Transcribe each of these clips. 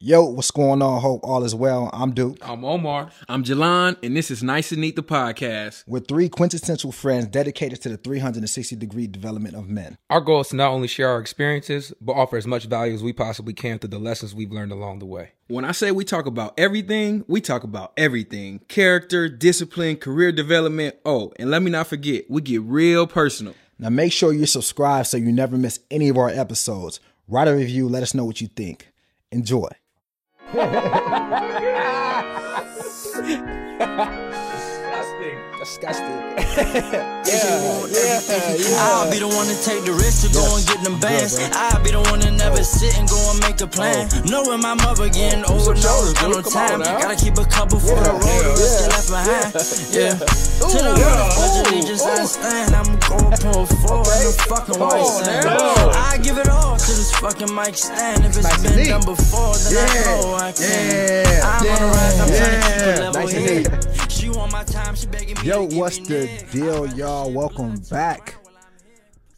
Yo, what's going on? Hope all is well. I'm Duke. I'm Omar. I'm Jalon, and this is Nice and Neat, the podcast. We're three quintessential friends dedicated to the 360 degree development of men. Our goal is to not only share our experiences, but offer as much value as we possibly can through the lessons we've learned along the way. When I say we talk about everything, we talk about everything character, discipline, career development. Oh, and let me not forget, we get real personal. Now make sure you're subscribed so you never miss any of our episodes. Write a review, let us know what you think. Enjoy. Ha ha ha! Disgusting. yeah, yeah, yeah. I'll be the one to take the risk to go and get them bands. I'll be the one to never sit and go and make a plan. Knowing my mother getting older, no, got no time. Gotta keep a couple for the road, the rest get left behind. Yeah. To the world, but you need just understand. I'm going pull four in the fucking white sand. I give it all to this fucking mic stand. If it's been done before, then I know I can. I'm on the rise, I'm trying to keep it level Nice and here. She want my time, she begging me Yo, what's the deal, y'all? Welcome back.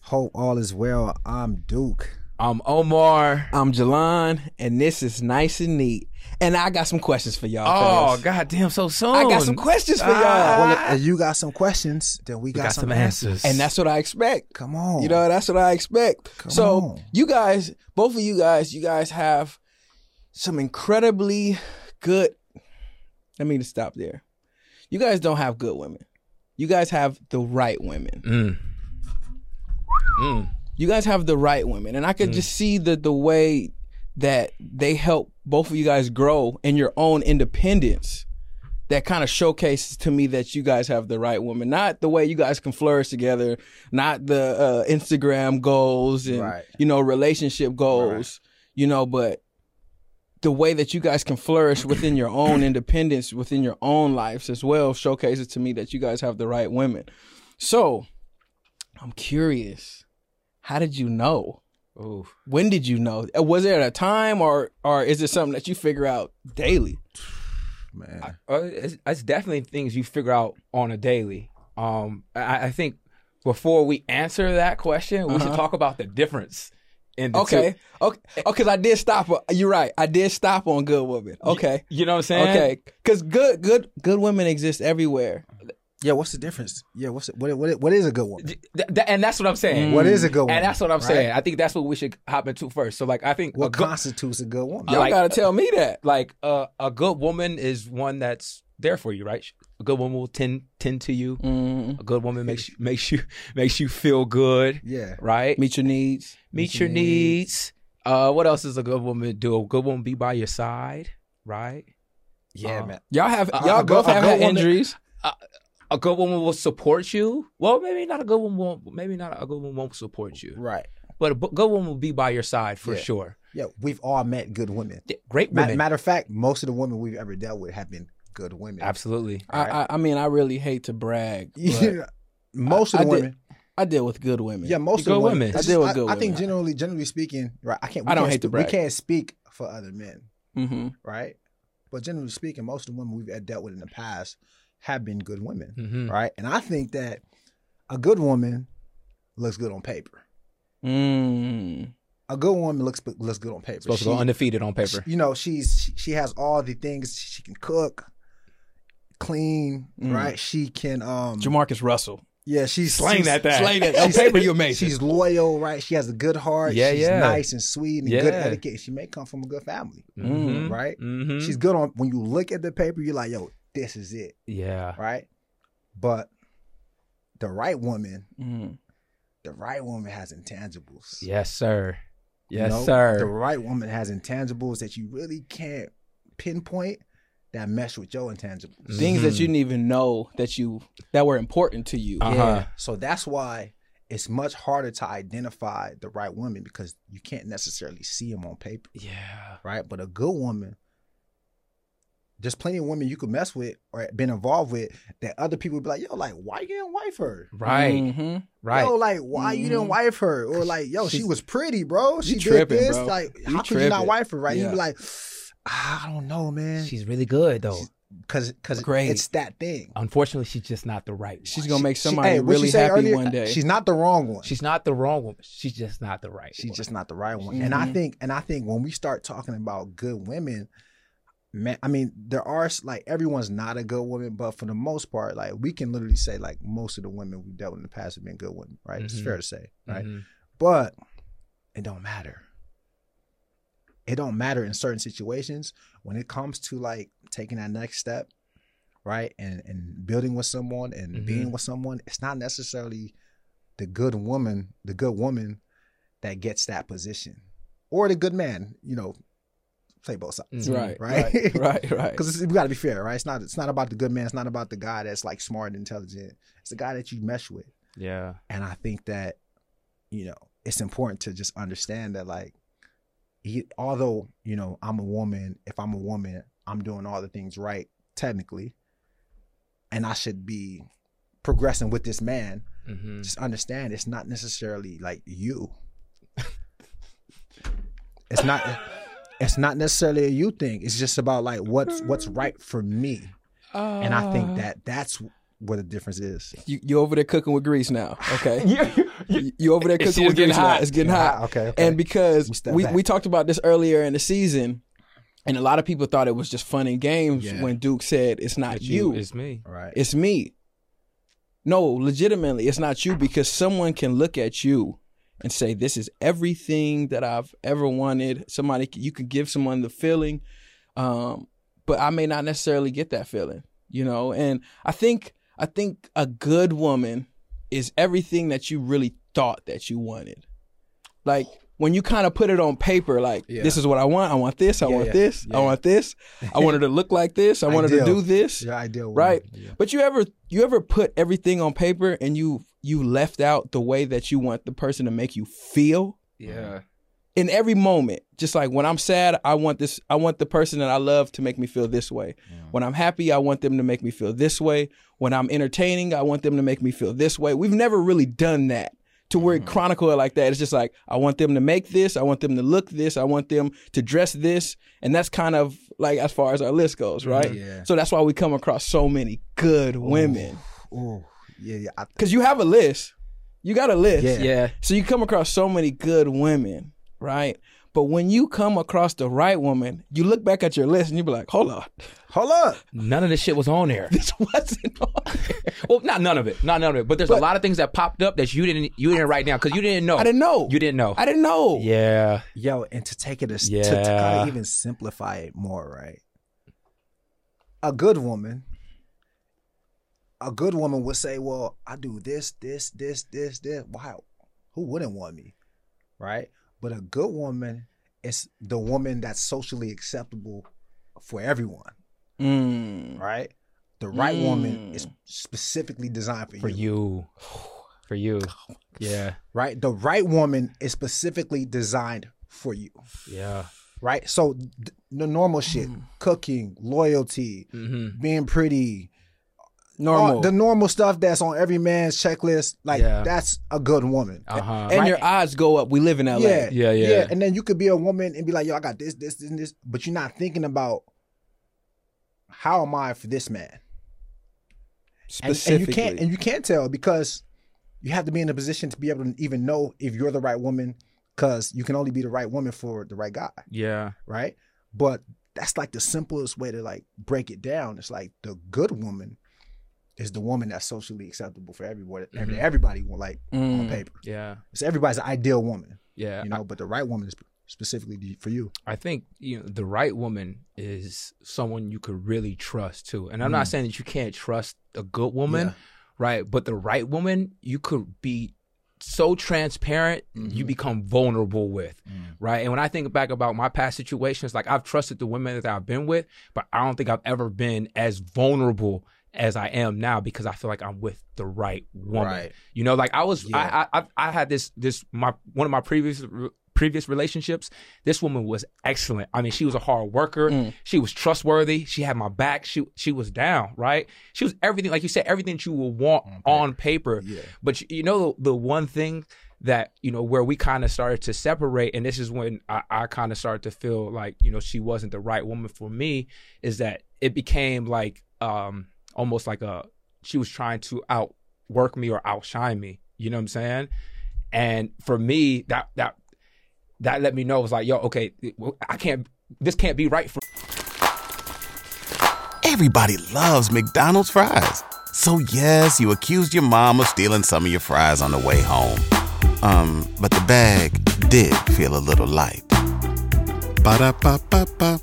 Hope all is well. I'm Duke. I'm Omar. I'm Jalon, and this is Nice and Neat. And I got some questions for y'all. Oh, fellas. goddamn, so soon. I got some questions for y'all. Ah. Well, if you got some questions, then we got, We got some, some answers. answers. and that's what I expect. Come on. You know, that's what I expect. Come so on. you guys, both of you guys, you guys have some incredibly good. Let me just stop there. You guys don't have good women. You guys have the right women. Mm. Mm. You guys have the right women, and I could just see the the way that they help both of you guys grow in your own independence. That kind of showcases to me that you guys have the right woman, not the way you guys can flourish together, not the uh, Instagram goals and Right. you know relationship goals, you know, but the way that you guys can flourish within your own independence, within your own lives as well, showcases to me that you guys have the right women. So, I'm curious, how did you know? Ooh. When did you know? Uh, Was there a time, or or is it something that you figure out daily? man. Uh, it's, it's definitely things you figure out on a daily. Um, I, I think before we answer that question, we should Uh-huh. talk about the difference in the Okay, two. okay, because I did stop. uh, You're right. I did stop on good women. Okay, You know what I'm saying? okay, because good, good, good women exist everywhere. Yeah, what's the difference? Yeah, what's it, what, what, what is a good one? Th- th- and that's what I'm saying. What is a good one? And that's what I'm right? saying. I think that's what we should hop into first. So, like, I think a What good, constitutes a good woman? Y'all Like- gotta tell me that. like uh, a good woman is one that's there for you, right? A good woman will tend tend to you. Mm, A good woman makes you makes you makes you feel good, Yeah. right? meet your needs. Meet your needs. Uh, what else does a good woman do? A good woman be by your side, right? Yeah, Uh, man. Y'all have Uh, y'all a both have good had woman- injuries. A good woman will support you. Well, maybe not a good woman won't. Maybe not a good woman won't support you, Right. but a good woman will be by your side for Yeah. sure. Yeah, we've all met good women. Great women, matter of fact, most of the women we've ever dealt with have been good women. absolutely. I, I I mean, I really hate to brag. but Yeah. most of I- the I did- women. I deal with good women. Yeah, most Good of the women. women. I deal with I, good I think generally, generally speaking, right? I can't. We I don't can't hate to sp- We can't speak for other men, hmm right? But generally speaking, most of the women we've dealt with in the past have been good women, Mhm. right? And I think that a good woman looks good on paper. Mm. A good woman looks looks good on paper. Supposed to go undefeated on paper. You know, she's she, she has all the things. She can cook, clean, Mm. right? She can um JaMarcus Russell. Yeah, she's slaying she's- that thing. Slang that. On paper, you amazing. She's loyal, right? She has a good heart. Yeah, she's yeah. nice and sweet and good Yeah. etiquette. She may come from a good family, Mhm. right? Mhm. She's good on when you look at the paper, you're like, yo, this is it, yeah. right? But the right woman, Mhm. the right woman has intangibles. Yes, sir. You Yes, know? sir. The right woman has intangibles that you really can't pinpoint that mesh with your intangibles. Things that you didn't even know that you that were important to you. Uh-huh. Yeah. So that's why it's much harder to identify the right woman because you can't necessarily see them on paper, yeah. right? But a good woman, there's plenty of women you could mess with or been involved with that other people would be like, yo, like, why you didn't wife her? Right. Mhm. Right. Yo, like, why you didn't Mhm. wife her? Or like, yo, she was pretty, bro. She You did tripping, this. bro. Like, You how could you not wife her, right? You'd be like, I don't know, man. She's really good though. Cause, cause Great. it's that thing. Unfortunately, she's just not the right. She's gonna make She- somebody hey, really happy earlier? one day. She's not the wrong one. She's not the wrong one. She's just not the right. She's one. just not the right one. And I Mhm. think, and I think when we start talking about good women, man, I mean, there are like everyone's not a good woman, but for the most part, like we can literally say like most of the women we've dealt with in the past have been good women, right? It's Mhm. fair to say, right? Mhm. But it don't matter. It don't matter in certain situations when it comes to like taking that next step, right? And and building with someone and Mhm. being with someone. It's not necessarily the good woman, the good woman that gets that position, or the good man. You know, play both sides, Mhm. right, right? right, right, right. Because we got to be fair, right? It's not it's not about the good man. It's not about the guy that's like smart and intelligent. It's the guy that you mesh with. Yeah. And I think that, you know, it's important to just understand that, like, he, although, you know, I'm a woman, if I'm a woman, I'm doing all the things right, technically, and I should be progressing with this man. Mm-hmm. Just understand it's not necessarily like you. it's not. It's not necessarily a you thing. It's just about like what's what's right for me, and I think that that's where the difference is. you you over there cooking with grease now. Okay, you, you, you over there cooking with getting grease now. hot. It's getting hot. Okay, okay. And because We we, back. we talked about this earlier in the season, and a lot of people thought it was just fun and games Yeah. when Duke said it's not It's you, It's me. right. it's me. No, legitimately, it's not you because someone can look at you and say, "This is everything that I've ever wanted." Somebody, you can give someone the feeling, um, but I may not necessarily get that feeling, you know. And I think, I think a good woman is everything that you really thought that you wanted. Like when you kind of put it on paper, like Yeah. this is what I want. I want this. I Yeah, want yeah, this. I want this. I want her to look like this. I want her to do this. Your ideal woman. Right. Yeah. But you ever you ever put everything on paper and you you left out the way that you want the person to make you feel Yeah. In every moment. Just like when I'm sad, I want this I want the person that I love to make me feel this way. When I'm happy, I want them to make me feel this way. When I'm entertaining, I want them to make me feel this way. We've never really done that. To where it mm-hmm. chronicle it like that. It's just like I want them to make this, I want them to look this, I want them to dress this, and that's kind of like as far as our list goes, right? Mm-hmm. Yeah. So that's why we come across so many good women. Ooh, yeah, yeah. I, Cause you have a list. You got a list. Yeah. Yeah. So you come across so many good women, right? But when you come across the right woman, you look back at your list and you be like, hold on, hold up. None of this shit was on there. this wasn't on there. well, not none of it. Not none of it. But there's a lot of things that popped up that you didn't you didn't write down because you didn't know. I didn't know. You didn't know. I didn't know. Yeah. Yo, and to take it a, to, to Yeah. kind of even simplify it more, right? A good woman, a good woman would say, "Well, I do this, this, this, this, this. Wow, who wouldn't want me, right?" But a good woman is the woman that's socially acceptable for everyone, Mm. right? The right woman Mm. is specifically designed for, you. For you. For you. Yeah. right? The right woman is specifically designed for you. Yeah. right? So th- the normal shit, cooking, loyalty, Mm-hmm. being pretty, Normal. all the normal stuff that's on every man's checklist, like Yeah. that's a good woman. Uh huh. and right. your odds go up. We live in LA. Yeah, Yeah, yeah. yeah. And then you could be a woman and be like, "Yo, I got this, this, this, and this," but you're not thinking about how am I for this man, and, and you can't and you can't tell because you have to be in a position to be able to even know if you're the right woman, because you can only be the right woman for the right guy. Yeah. right? But that's like the simplest way to like break it down. It's like the good woman is the woman that's socially acceptable for everybody. Mhm. Everybody will like on Mm. paper. Yeah, It's everybody's ideal woman, yeah. you know. but the right woman is specifically for you. I think you know the right woman is someone you could really trust too. And I'm not Mm. saying that you can't trust a good woman, Yeah. right? But the right woman, you could be so transparent, you Mhm. become vulnerable with, Mm. right? And when I think back about my past situations, like I've trusted the women that I've been with, but I don't think I've ever been as vulnerable as I am now because I feel like I'm with the right woman. Right. You know, like I was, Yeah. I, I, I, had this, this my one of my previous previous relationships. This woman was excellent. I mean, she was a hard worker. Mm. She was trustworthy. She had my back. She she was down. Right. She was everything, like you said, everything that you would want on paper. Yeah. But you, you know, the, the one thing that you know where we kind of started to separate, and this is when I, I kind of started to feel like you know she wasn't the right woman for me, is that it became like um almost like a she was trying to outwork me or outshine me. You know what I'm saying? And for me, that that that let me know it was like, yo, okay, I can't. This can't be right for Everybody loves McDonald's fries. So yes, you accused your mom of stealing some of your fries on the way home. Um, but the bag did feel a little light. Ba-da-ba-ba-ba.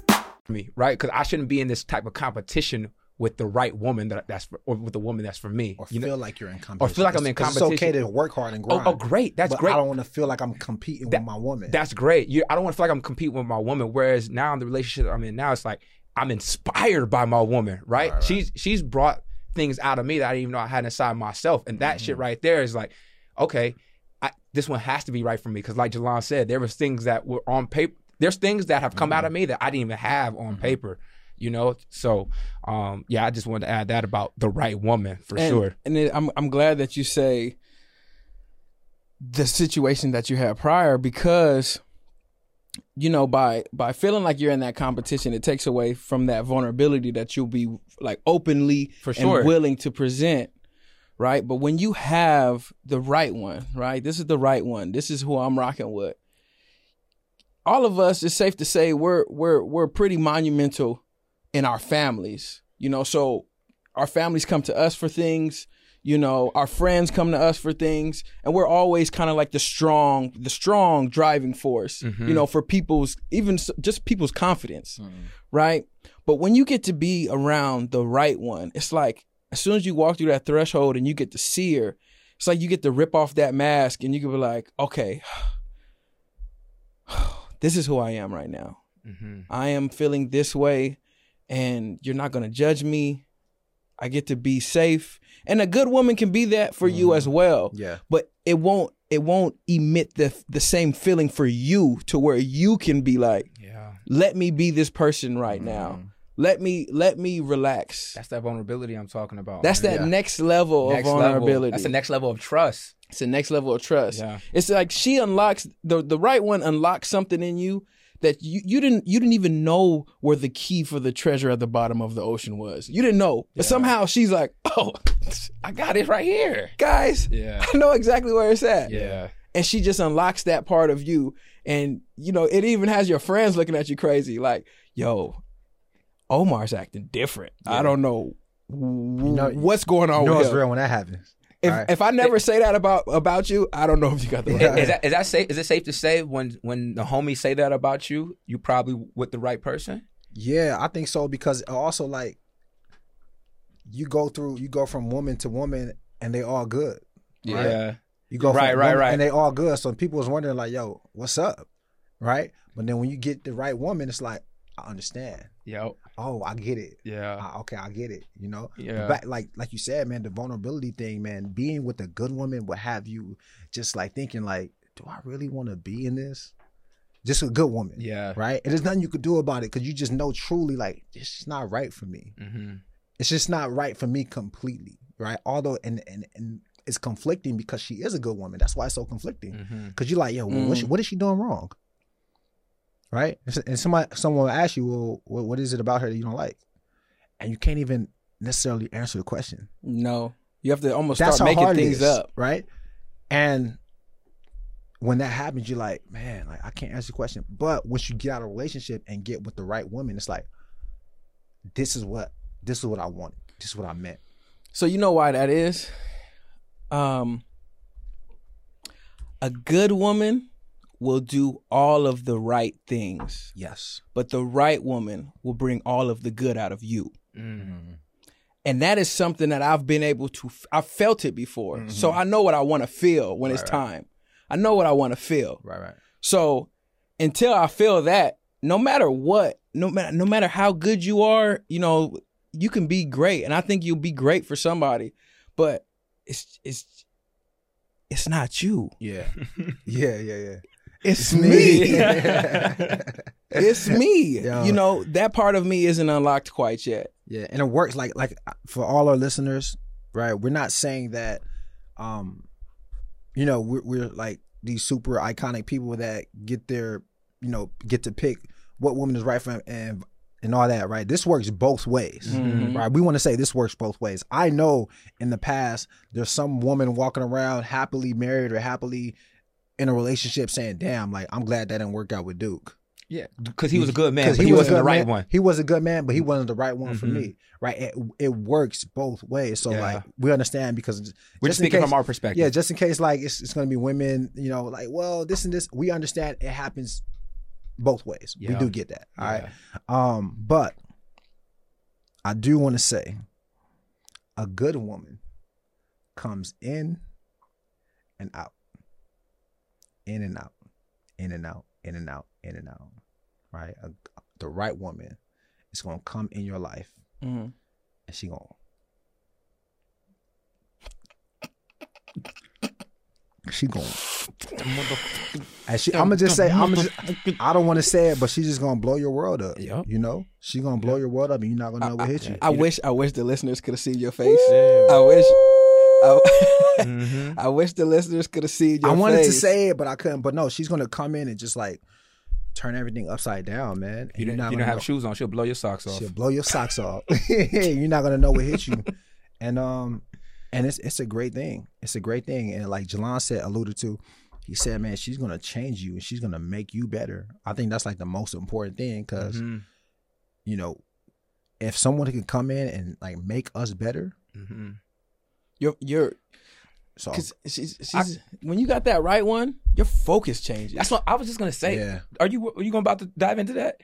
me, right? Because I shouldn't be in this type of competition with the right woman that that's for, or with the woman that's for me. Or you feel know? like you're in competition. Or feel like I'm in It's- It's okay to work hard and Oh, grind. oh, great, that's great. I don't want to feel like I'm competing That- with my woman. That's great. You, I don't want to feel like I'm competing with my woman. Whereas now in the relationship I'm in now, it's like I'm inspired by my woman, right? Right, right. She's she's brought things out of me that I didn't even know I had inside myself, and that Mm-hmm. shit right there is like, okay, I, this one has to be right for me because, like Jalon said, there was things that were on paper. There's things that have come Mm-hmm. out of me that I didn't even have on paper. You know, so um, yeah, I just wanted to add that about the right woman for and, sure. And it, I'm I'm glad that you say the situation that you had prior because you know by by feeling like you're in that competition it takes away from that vulnerability that you'll be like openly For sure. and willing to present right? But when you have the right one right? This is the right one. This is who I'm rocking with. All of us it's safe to say we're we're we're pretty monumental in our families you know so our families come to us for things you know our friends come to us for things and we're always kind of like the strong the strong driving force Mhm. you know for people's even just people's confidence right but when you get to be around the right one it's like as soon as you walk through that threshold and you get to see her it's like you get to rip off that mask and you can be like okay this is who i am right now Mm-hmm. I am feeling this way and you're not going to judge me. I get to be safe. And a good woman can be that for you as mm-hmm. well. yeah. But it won't it won't emit the the same feeling for you to where you can be like, Yeah, let me be this person right mm-hmm. now. Let me let me relax. that's that vulnerability I'm talking about. That's man. that Yeah. next level Next of level. vulnerability. That's the next level of trust. It's the next level of trust. Yeah. It's like she unlocks the the right one unlocks something in you that you, you didn't you didn't even know where the key for the treasure at the bottom of the ocean was. You didn't know. But somehow she's like, "Oh, I got it right here. guys, Yeah. I know exactly where it's at." Yeah. And she just unlocks that part of you and you know, it even has your friends looking at you crazy like, "Yo, Omar's acting different. I don't know, w- know- what's going on You know with it's real when that happens. If, Alright. if I never say that about about you, I don't know if you got the right. Is, is that is that safe? Is it safe to say when when the homies say that about you, you probably with the right person? Yeah, I think so because also like you go through you go from woman to woman and they all good. Yeah. You go from Right, right, woman right. and they all good. So people was wondering like, yo, what's up? Right? But then when you get the right woman, it's like, I understand. Yep. Oh, I get it. Yeah. Ah, okay, I get it. You know, Yeah. But like like you said, man, the vulnerability thing, man, being with a good woman would have you just like thinking like, do I really want to be in this? Just a good woman, Yeah. right? And there's nothing you could do about it because you just know truly like this is not right for me. Mm-hmm. It's just not right for me completely, right? Although and and and it's conflicting because she is a good woman. That's why it's so conflicting. Mm-hmm. Because you're like, yo, well, what, she, what is she doing wrong? Right? And somebody, someone will ask you, well, what, what is it about her that you don't like? And you can't even necessarily answer the question. No, you have to almost That's start making things is, up. right? And when that happens, you're like, man, like I can't answer the question. But once you get out of a relationship and get with the right woman, it's like, this is what this is what I wanted. This is what I meant. So you know why that is? Um a good woman will do all of the right things, Yes. but the right woman will bring all of the good out of you. Mm-hmm. And that is something that I've been able to I've felt it before. So I know what I want to feel when it's Mm-hmm. Right, right. time. I know what I want to feel. Right, right. So until I feel that, no matter what, no matter no matter how good you are, you know, you can be great, and I think you'll be great for somebody, but it's it's it's not you. Yeah. yeah, yeah, yeah. It's me. it's me. Yeah. You know that part of me isn't unlocked quite yet. Yeah, and it works like like for all our listeners, right? We're not saying that um you know, we're we're like these super iconic people that get their, you know, get to pick what woman is right for them and and all that, right? This works both ways. Mhm. Right? We want to say this works both ways. I know in the past there's some woman walking around happily married or happily in a relationship saying, "Damn, like I'm glad that didn't work out with Duke." Yeah, because he was a good man, he, was a wasn't the right man. one. He was a good man, but he wasn't the right one for Mhm. me. Right? It, it works both ways. So Yeah. like we understand because We're just speaking case- from our perspective. yeah, just in case like it's it's gonna be women, you know, like well this and this. We understand it happens both ways. We do get that. All right. Yeah. Um, but I do want to say a good woman comes in and out. In and out. In and out. In and out. In and out. Right? A, the right woman is gonna come in your life Mhm. and she gonna she gonna and she, I'm gonna just say I'm just I don't want to say it, but she's just gonna blow your world up. Yep. You know, she gonna blow your world up, and you're not gonna know what hit you. I wish I wish the listeners could have seen your face. I wish I, Mhm. I wish the listeners could have seen your I wanted to say it, but I couldn't. But no, she's gonna come in and just like turn everything upside down, man. You you're don't, you don't have know- shoes on. She'll blow your socks off. She'll blow your socks off. you're not gonna know what hit you, and um, and it's it's a great thing. It's a great thing, and like Jalon said, alluded to, he said, man, she's gonna change you and she's gonna make you better. I think that's like the most important thing because Mhm. you know, if someone can come in and like make us better, Mhm. You're you're so because she's, she's when you got that right one, your focus changes. That's what I was just gonna say. yeah, Are you are you going about to dive into that?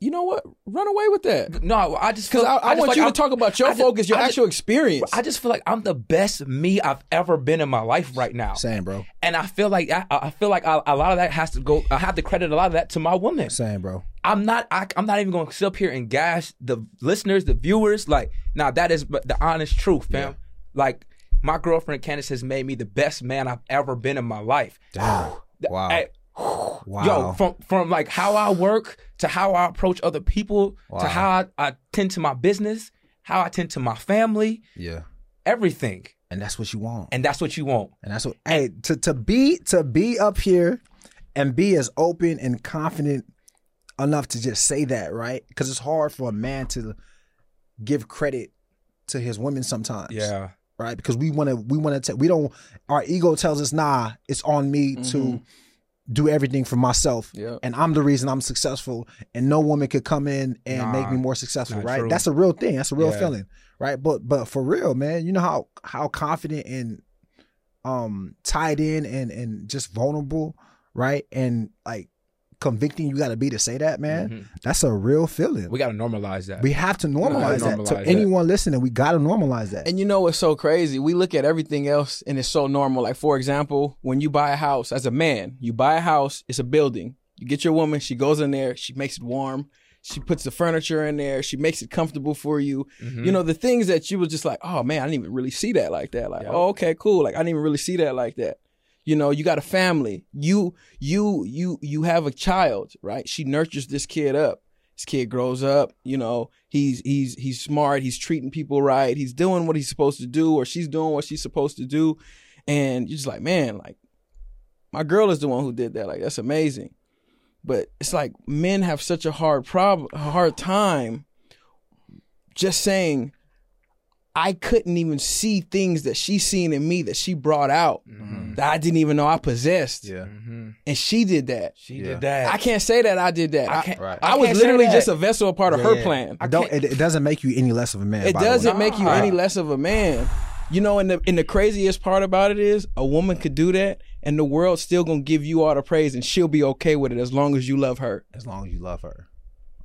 You know what? Run away with that. No, I just Because feel I, I, just want like you I'm- to talk about your just- focus, your I just- actual experience. I just feel like I'm the best me I've ever been in my life right now, same, bro, and I feel like I, I feel like I, a lot of that has to go. I have to credit a lot of that to my woman. same, bro. I'm not. I, I'm not even going to sit up here and gash the listeners, the viewers. Like, now that is the honest truth, fam. Like, my girlfriend Candace has made me the best man I've ever been in my life. Damn, wow, Hey, wow, Yo, from from like how I work to how I approach other people Wow. to how I, I tend to my business, how I tend to my family, yeah, everything, and that's what you want. and that's what you want. And that's what hey to to be to be up here and be as open and confident enough to just say that, right? Because it's hard for a man to give credit to his women sometimes. Yeah, Right? Because we wanna we wanna te- we don't our ego tells us, nah, it's on me to do everything for myself. Yeah. And I'm the reason I'm successful and no woman could come in and make me more successful, right? true. That's a real thing. That's a real Yeah. feeling. Right. But but for real, man, you know how how confident and um tied in and and just vulnerable, right? And like convicting you gotta be to say that, man. Mhm. That's a real feeling. we got to normalize that. We have to normalize that. normalize to that. anyone listening, we gotta normalize that. And you know what's so crazy? We look at everything else and it's so normal. Like for example, when you buy a house as a man, you buy a house, it's a building. You get your woman, she goes in there, she makes it warm, she puts the furniture in there, she makes it comfortable for you. Mhm. You know, the things that you was just like, oh man, I didn't even really see that like that. Like, Yep. oh, okay, cool. Like I didn't even really see that like that. You know, you got a family. You you you you have a child, right? She nurtures this kid up. This kid grows up, you know, he's he's he's smart, he's treating people right, he's doing what he's supposed to do, or she's doing what she's supposed to do. And you're just like, man, like my girl is the one who did that. Like, that's amazing. But it's like men have such a hard problem a hard time just saying, I couldn't even see things that she seen in me that she brought out Mm-hmm. that I didn't even know I possessed. Yeah. And she did that. She Yeah. did that. I can't say that I did that. I, can't- Right. I I was can't literally just a vessel, a part of her plan. I Don't, it, it doesn't make you any less of a man. It by the way. doesn't make you any less of a man. You know, and the and the craziest part about it is a woman could do that and the world's still gonna give you all the praise and she'll be okay with it as long as you love her. as long as you love her,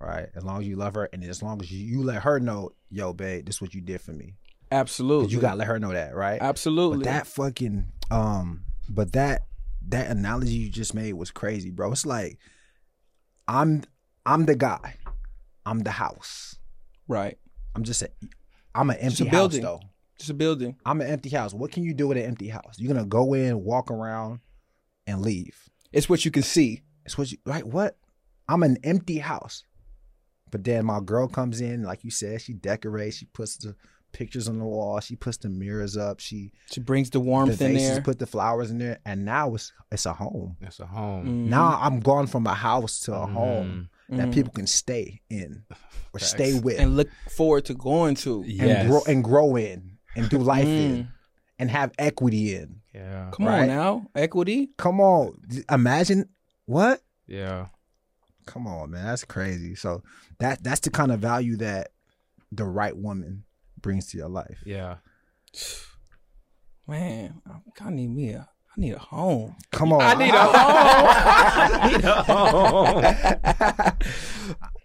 right? As long as you love her, and as long as you, you let her know, yo, babe, this is what you did for me. Absolutely. you gotta let her know that, right? Absolutely. But that fucking um, but that that analogy you just made was crazy, bro. It's like I'm I'm the guy, I'm the house. right. I'm just a, I'm an empty a building. house though. Just a building. I'm an empty house. What can you do with an empty house? You're gonna go in, walk around, and leave. It's what you can see. It's what you right. What? I'm an empty house. But then my girl comes in, like you said, she decorates, she puts the pictures on the wall, she puts the mirrors up, she She brings the the warmth in there. put the flowers in there, and now it's it's a home. It's a home. Mhm. Now I'm gone from a house to a Mm-hmm. home that Mhm. people can stay in or stay with and look forward to going to. and grow and grow in and do life in Mm. and have equity in. Yeah. Come Right. on now, equity. Come on, imagine what? Yeah. Come on, man, that's crazy. So that that's the kind of value that the right woman brings to your life. Yeah. Man, I kind of need me a. I need a home. Come on, I need a home. I need a home.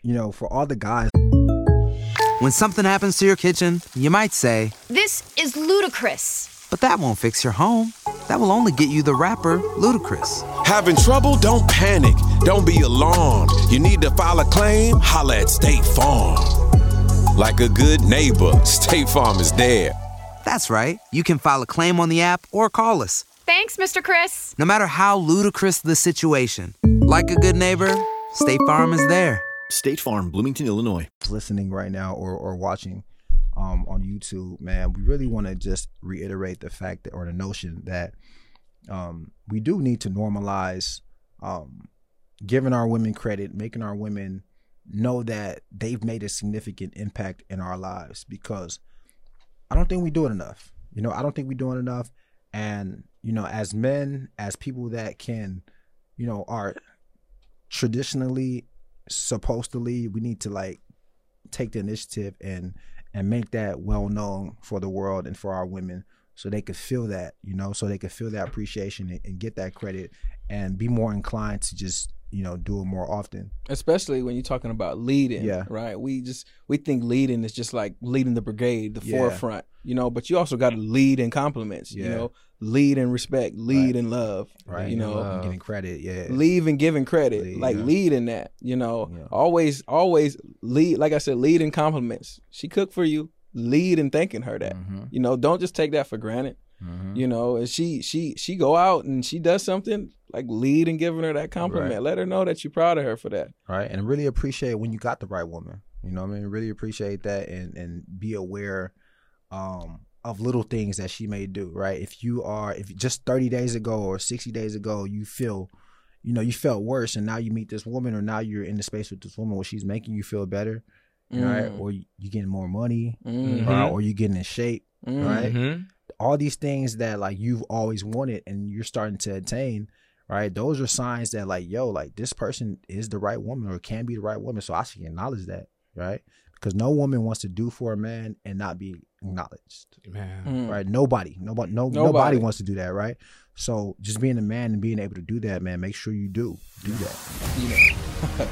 you know, for all the guys, When something happens to your kitchen, you might say, This is ludicrous. but that won't fix your home. That will only get you the rapper, Ludacris. Having trouble? Don't panic. Don't be alarmed. You need to file a claim? Holla at State Farm. Like a good neighbor, State Farm is there. That's right. You can file a claim on the app or call us. Thanks, Mr. Chris. No matter how ludicrous the situation, like a good neighbor, State Farm is there. State Farm, Bloomington, Illinois. listening right now or or watching um, on YouTube, man, we really want to just reiterate the fact that or the notion that um, we do need to normalize um, giving our women credit, making our women know that they've made a significant impact in our lives because I don't think we do it enough. You know, I don't think we do it enough. And, you know, as men, as people that can, you know, are traditionally supposed to lead, we need to like take the initiative and and make that well known for the world and for our women so they could feel that, you know, so they could feel that appreciation and, and get that credit and be more inclined to just, you know, do it more often. especially when you're talking about leading. Yeah. Right. We just we think leading is just like leading the brigade, the Yeah. forefront. You know, but you also got to lead in compliments. You know, lead in respect, lead Right. in love. Right. You know, getting credit. Yeah. leave and giving credit, Lead, like yeah. lead in that. You know, Yeah. always always lead. Like I said, lead in compliments. She cooked for you. Lead in thanking her that. Mm-hmm. You know, don't just take that for granted. You know, and she she she go out and she does something like lead and giving her that compliment. Right. Let her know that you're proud of her for that. right and really appreciate when you got the right woman you know what i mean really appreciate that and and be aware um of little things that she may do right if you are if just 30 days ago or 60 days ago you feel you know you felt worse and now you meet this woman or now you're in the space with this woman where she's making you feel better right Mm. or you you getting more money Mhm. right? or you're getting in shape Mm. right all these things that like you've always wanted and you're starting to attain right? Those are signs that like yo like this person is the right woman or can be the right woman. So i should acknowledge that right? Because no woman wants to do for a man and not be acknowledged Man. Mm. right? Nobody. Nobody no, nobody. Nobody. wants to do that right? So just being a man and being able to do that man make sure you do do that What's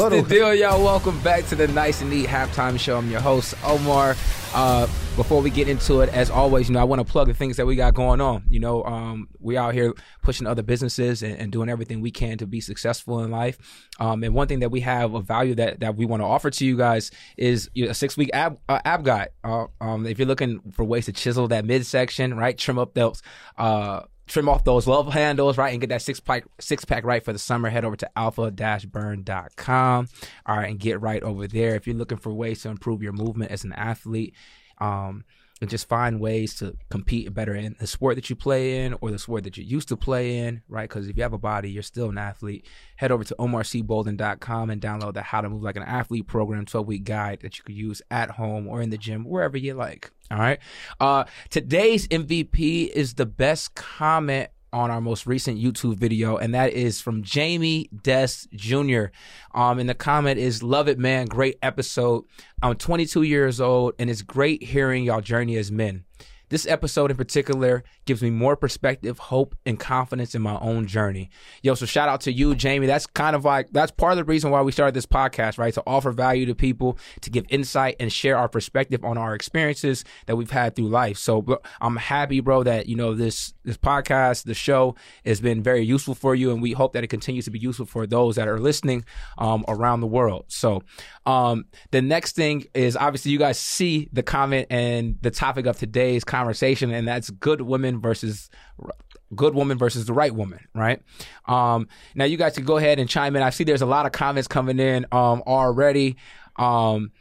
Little- the deal, y'all? Welcome back to the Nice and Neat Halftime Show. I'm your host, Omar. Uh, before we get into it, as always, you know, I want to plug the things that we got going on. You know, um, we out here pushing other businesses and, and doing everything we can to be successful in life. Um, and one thing that we have a value that, that we want to offer to you guys is you know, a six week ab, uh, ab guide. Uh, um, if you're looking for ways to chisel that midsection, right, trim up those, uh, trim off those love handles, right, and get that six pack six pack right for the summer, head over to alpha-burn.com. All right, and get right over there. If you're looking for ways to improve your movement as an athlete, um, and just find ways to compete better in the sport that you play in or the sport that you used to play in, right? Because if you have a body, you're still an athlete. Head over to omarcbolden.com and download the How to Move Like an Athlete program 12 week guide that you could use at home or in the gym, wherever you like. All right. Uh, today's MVP is the best comment on our most recent YouTube video, and that is from Jamie Des Jr. Um, and the comment is, "Love it, man. Great episode. I'm 22 years old, and it's great hearing y'all journey as men. This episode in particular gives me more perspective, hope, and confidence in my own journey. Yo, so shout out to you, Jamie. That's kind of like that's part of the reason why we started this podcast, right? To offer value to people, to give insight and share our perspective on our experiences that we've had through life. So I'm happy, bro, that you know this this podcast, the show, has been very useful for you, and we hope that it continues to be useful for those that are listening um, around the world. So um, the next thing is obviously you guys see the comment and the topic of today's conversation, and that's good women versus good woman versus the right woman, right? Um, now you guys can go ahead and chime in. I see there's a lot of comments coming in um, already. Um,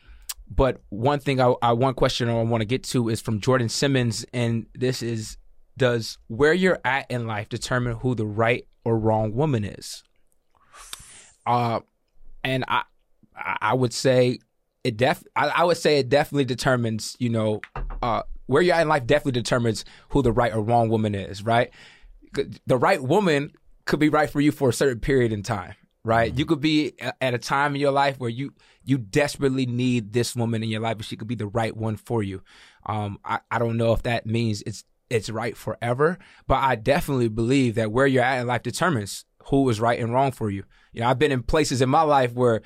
but one thing I, I one question I want to get to is from Jordan Simmons, and this is: Does where you're at in life determine who the right or wrong woman is? Uh, and I I would say it def I, I would say it definitely determines you know uh where you're at in life definitely determines who the right or wrong woman is right? The right woman could be right for you for a certain period in time right? You could be at a time in your life where you you desperately need this woman in your life and she could be the right one for you. Um i, I don't know if that means it's it's right forever but i definitely believe that where you're at in life determines who is right and wrong for you. You know i've been in places in my life where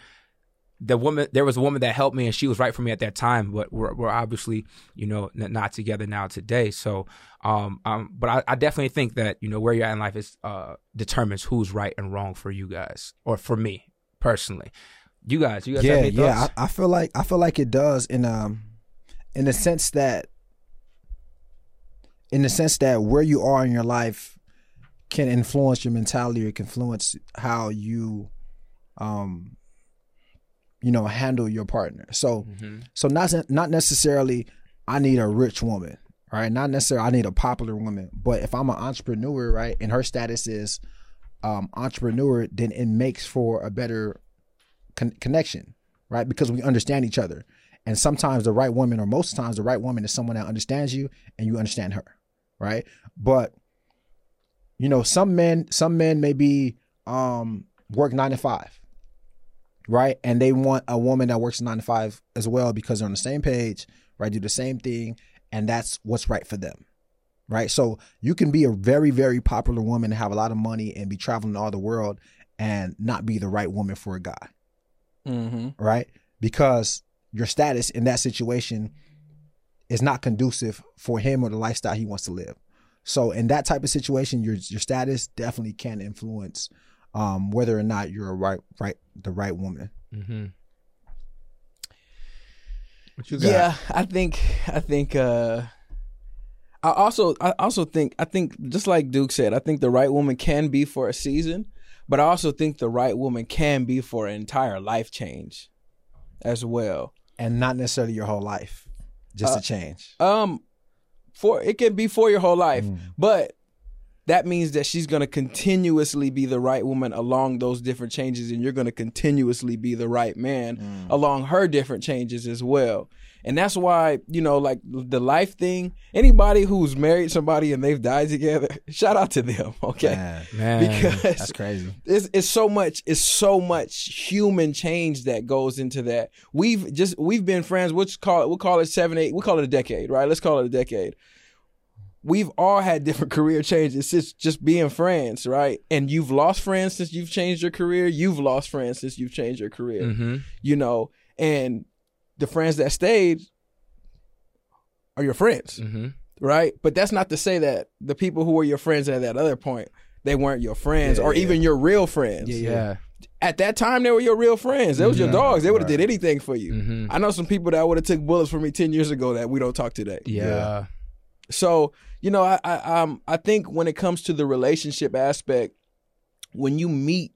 the woman there was a woman that helped me and she was right for me at that time but we're, we're obviously you know n- not together now today so um, um but I, I definitely think that you know where you're at in life is uh determines who's right and wrong for you guys or for me personally you guys you guys yeah have any yeah? I, I feel like i feel like it does in um in the sense that in the sense that where you are in your life can influence your mentality or can influence how you um you know handle your partner. So Mhm. so not not necessarily i need a rich woman right? Not necessarily i need a popular woman but if i'm an entrepreneur right and her status is um entrepreneur then it makes for a better con- connection right? Because we understand each other. And sometimes the right woman or most times the right woman is someone that understands you and you understand her right? But you know some men some men may be um work nine to five right? And they want a woman that works nine to five as well because they're on the same page right? Do the same thing and that's what's right for them right? So you can be a very very popular woman and have a lot of money and be traveling all the world and not be the right woman for a guy Mm-hmm. right? Because your status in that situation is not conducive for him or the lifestyle he wants to live. So in that type of situation your your status definitely can influence um, whether or not you're a right right the right woman mm-hmm. what you got Yeah, I think I think uh I also I also think I think just like Duke said, I think the right woman can be for a season, but I also think the right woman can be for an entire life change as well. and not necessarily your whole life just Uh, a change Um for it can be for your whole life, Mm. but that means that she's going to continuously be the right woman along those different changes and you're going to continuously be the right man Mm. along her different changes as well. And that's why, you know, like the life thing, anybody who's married somebody and they've died together, shout out to them, okay? Man, man Because that's crazy it's it's so much it's so much human change that goes into that. We've just we've been friends. We'll call it we'll call it seven eight. We'll call it a decade, right? Let's call it a decade. We've all had different career changes since just being friends, right? And you've lost friends since you've changed your career. You've lost friends since you've changed your career. mm-hmm. You know, and the friends that stayed are your friends Mm-hmm. right? But that's not to say that the people who were your friends at that other point, they weren't your friends Yeah, or yeah. even your real friends. yeah At that time, they were your real friends. They was your dogs. They would have Right. did anything for you. mm-hmm. I know some people that would have took bullets for me ten years ago that we don't talk today. yeah So you know, I, I um I think when it comes to the relationship aspect, when you meet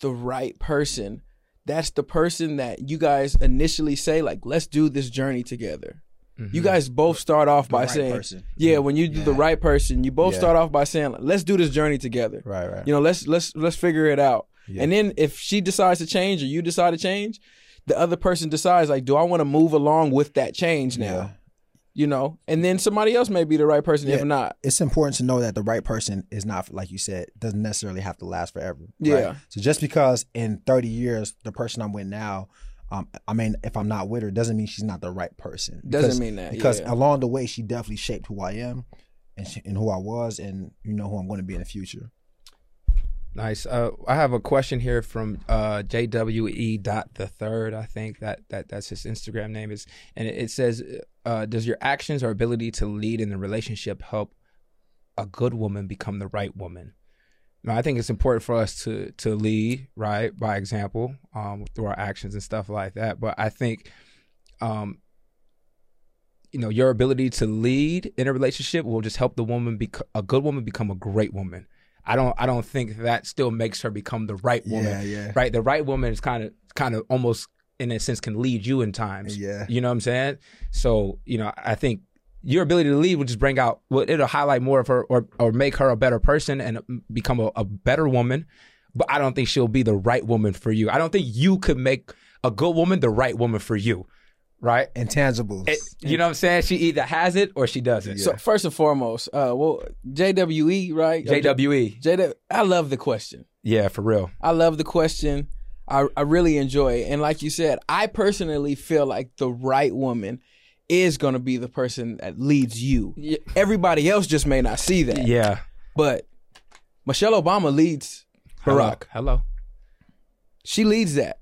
the right person, that's the person that you guys initially say like, let's do this journey together. You guys both start off by right saying, person. "Yeah." When you do the right person, you both Yeah. start off by saying, "Let's do this journey together." Right, right. You know, let's let's let's figure it out. Yeah. And then if she decides to change or you decide to change, the other person decides like, "Do I want to move along with that change now?" Yeah. You know, and then somebody else may be the right person if not. It's important to know that the right person is not, like you said, doesn't necessarily have to last forever. right? Yeah. So just because in 30 years, the person I'm with now, um, I mean, if I'm not with her, doesn't mean she's not the right person. Doesn't Because- mean that, Because yeah. along the way, she definitely shaped who I am and, she, and who I was and, you know, who I'm going to be in the future. Nice. Uh, I have a question here from uh, JWE dot the third. I think that that that's his Instagram name is, and it, it says, uh, "Does your actions or ability to lead in the relationship help a good woman become the right woman?" Now, I think it's important for us to to lead right by example um, through our actions and stuff like that. But I think, um, you know, your ability to lead in a relationship will just help the woman become a good woman become a great woman. I don't I don't think that still makes her become the right woman. Yeah, yeah. Right? The right woman is kind of kind of almost in a sense can lead you in times. Yeah. You know what I'm saying? So, you know, I think your ability to lead will just bring out well, it'll highlight more of her or or make her a better person and become a, a better woman. But I don't think she'll be the right woman for you. I don't think you could make a good woman the right woman for you. Right? Intangibles. It- you know what I'm saying? She either has it or she doesn't. So first and foremost, uh, well, JWE, right? JWE. JW. I love the question. Yeah, for real. I love the question. I, I really enjoy it. And like you said, I personally feel like the right woman is going to be the person that leads you. Everybody else just may not see that. Yeah. But Michelle Obama leads Barack. Hello. She leads that.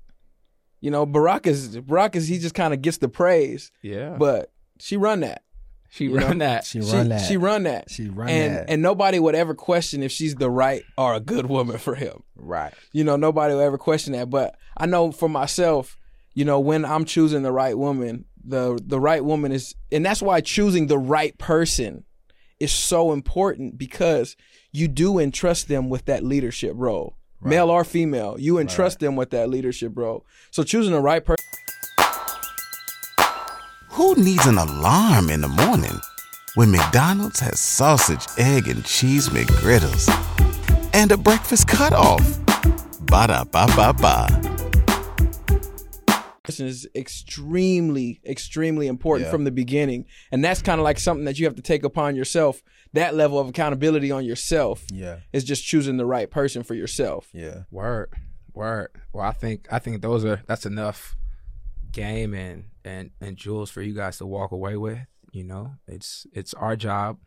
You know, Barack is Barack is he just kind of gets the praise. Yeah. But she run that. She You run know? that. She run that. She run that. She run and that. and nobody would ever question if she's the right or a good woman for him. Right. You know, nobody will ever question that. But I know for myself, you know, when I'm choosing the right woman, the the right woman is and that's why choosing the right person is so important because you do entrust them with that leadership role. Male or female, you entrust them with that leadership role. So choosing the right person Who needs an alarm in the morning when McDonald's has sausage, egg, and cheese McGriddles and a breakfast cutoff? Ba da ba ba ba. person is extremely, extremely important Yeah. from the beginning. And that's kind of like something that you have to take upon yourself. That level of accountability on yourself Yeah. is just choosing the right person for yourself. Yeah. Word. Word. Well, I think I think those are that's enough game and and and jewels for you guys to walk away with. You know, it's it's our job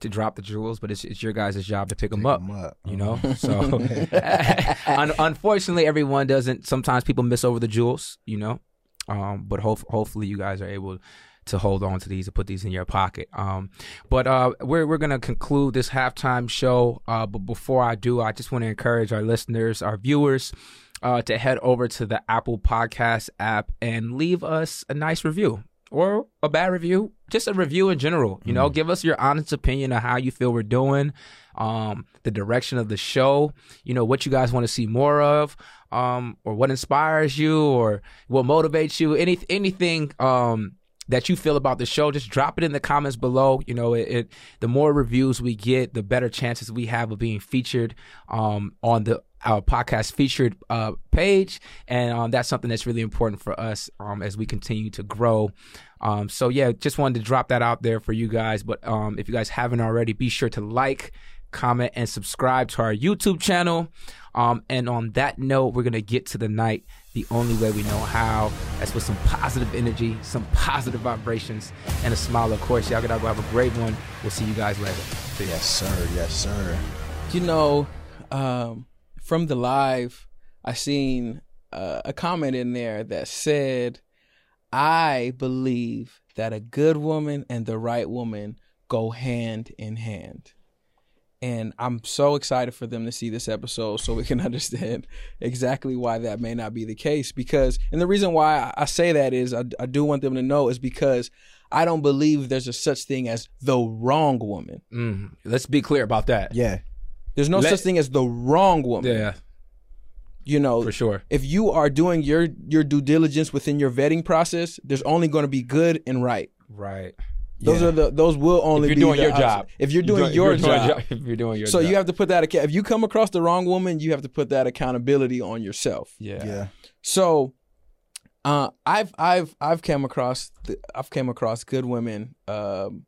to drop the jewels, but it's it's your guys' job to pick them up. 'em up. You know, so un- unfortunately, everyone doesn't. Sometimes people miss over the jewels. You know, um, but hope hopefully you guys are able to hold on to these and put these in your pocket. Um, but uh, we're we're gonna conclude this halftime show. Uh, but before I do, I just want to encourage our listeners, our viewers, uh, to head over to the Apple Podcast app and leave us a nice review or a bad review, just a review in general. You know, give us your honest opinion of how you feel we're doing, um, the direction of the show. You know, what you guys want to see more of, um, or what inspires you, or what motivates you. Any anything. Um, that you feel about the show, just drop it in the comments below. You know, it, it the more reviews we get, the better chances we have of being featured um, on the our podcast featured uh, page, and um, that's something that's really important for us um, as we continue to grow. Um, so yeah, just wanted to drop that out there for you guys. But um, if you guys haven't already, be sure to like, comment, and subscribe to our YouTube channel. Um, and on that note, we're gonna get to the night the only way we know how. That's with some positive energy, some positive vibrations, and a smile. Of course, y'all gotta go have a great one. We'll see you guys later. Peace. Yes, sir. Yes, sir. You know, um, from the live, I seen uh, a comment in there that said, "I believe that a good woman and the right woman go hand in hand." And I'm so excited for them to see this episode so we can understand exactly why that may not be the case. Because, and the reason why I- I say that is I, I do want them to know is because I don't believe there's a such thing as the wrong woman. Mm, let's be clear about that. Yeah. There's no Let- such thing as the wrong woman. Yeah, You know, for sure. if you are doing your your due diligence within your vetting process, there's only going to be good and right. Right. Those Yeah. are the those will only If be you're doing the your opposite. job. If you're doing you're- your if you're doing job, if you're doing your so job. you have to put that. acca- If you come across the wrong woman, you have to put that accountability on yourself. Yeah. Yeah. So, uh, I've I've I've come across the, I've came across good women. Um,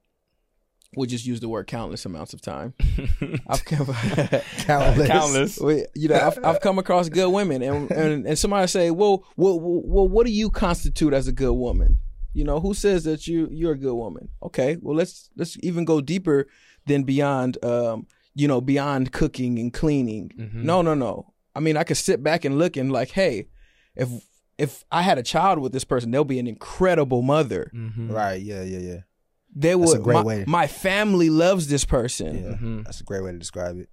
we'll just use the word countless amounts of time. I've come Countless. Countless. We- you know, I've, I've come across good women, and and, and somebody say, well, well, well, well, what do you constitute as a good woman? You know, who says that you you're a good woman? Okay, well, let's let's even go deeper than beyond, um, you know, beyond cooking and cleaning. Mhm. No, no, no. I mean, I could sit back and look and like, hey, if if I had a child with this person, they'll be an incredible mother. Mhm. Right. Yeah. Yeah. Yeah. They That's a would. great my, way. my family loves this person. Yeah. Mhm. That's a great way to describe it.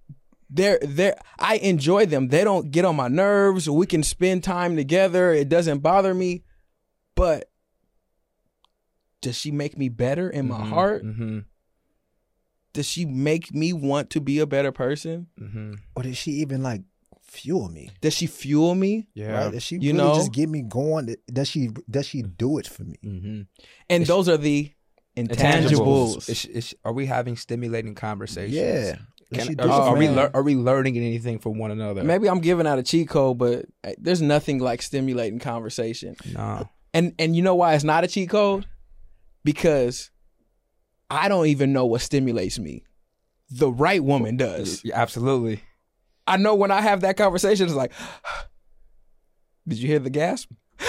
they're they're I enjoy them. They don't get on my nerves. We can spend time together. It doesn't bother me. But does she make me better in my Mhm. heart? Mhm. Does she make me want to be a better person? Mhm. Or does she even like fuel me? Does she fuel me? Yeah. Right? Does she You really know? just get me going? Does she does she do it for me? Mhm. And those are the intangibles. Is, is, are we having stimulating conversations? Yeah. Can- she are, are we me? lear- are we learning anything from one another? Maybe I'm giving out a cheat code, but uh, there's nothing like stimulating conversation. No. And and you know why it's not a cheat code? Because I don't even know what stimulates me. The right woman does. Yeah, absolutely. I know when I have that conversation, it's like, did you hear the gasp?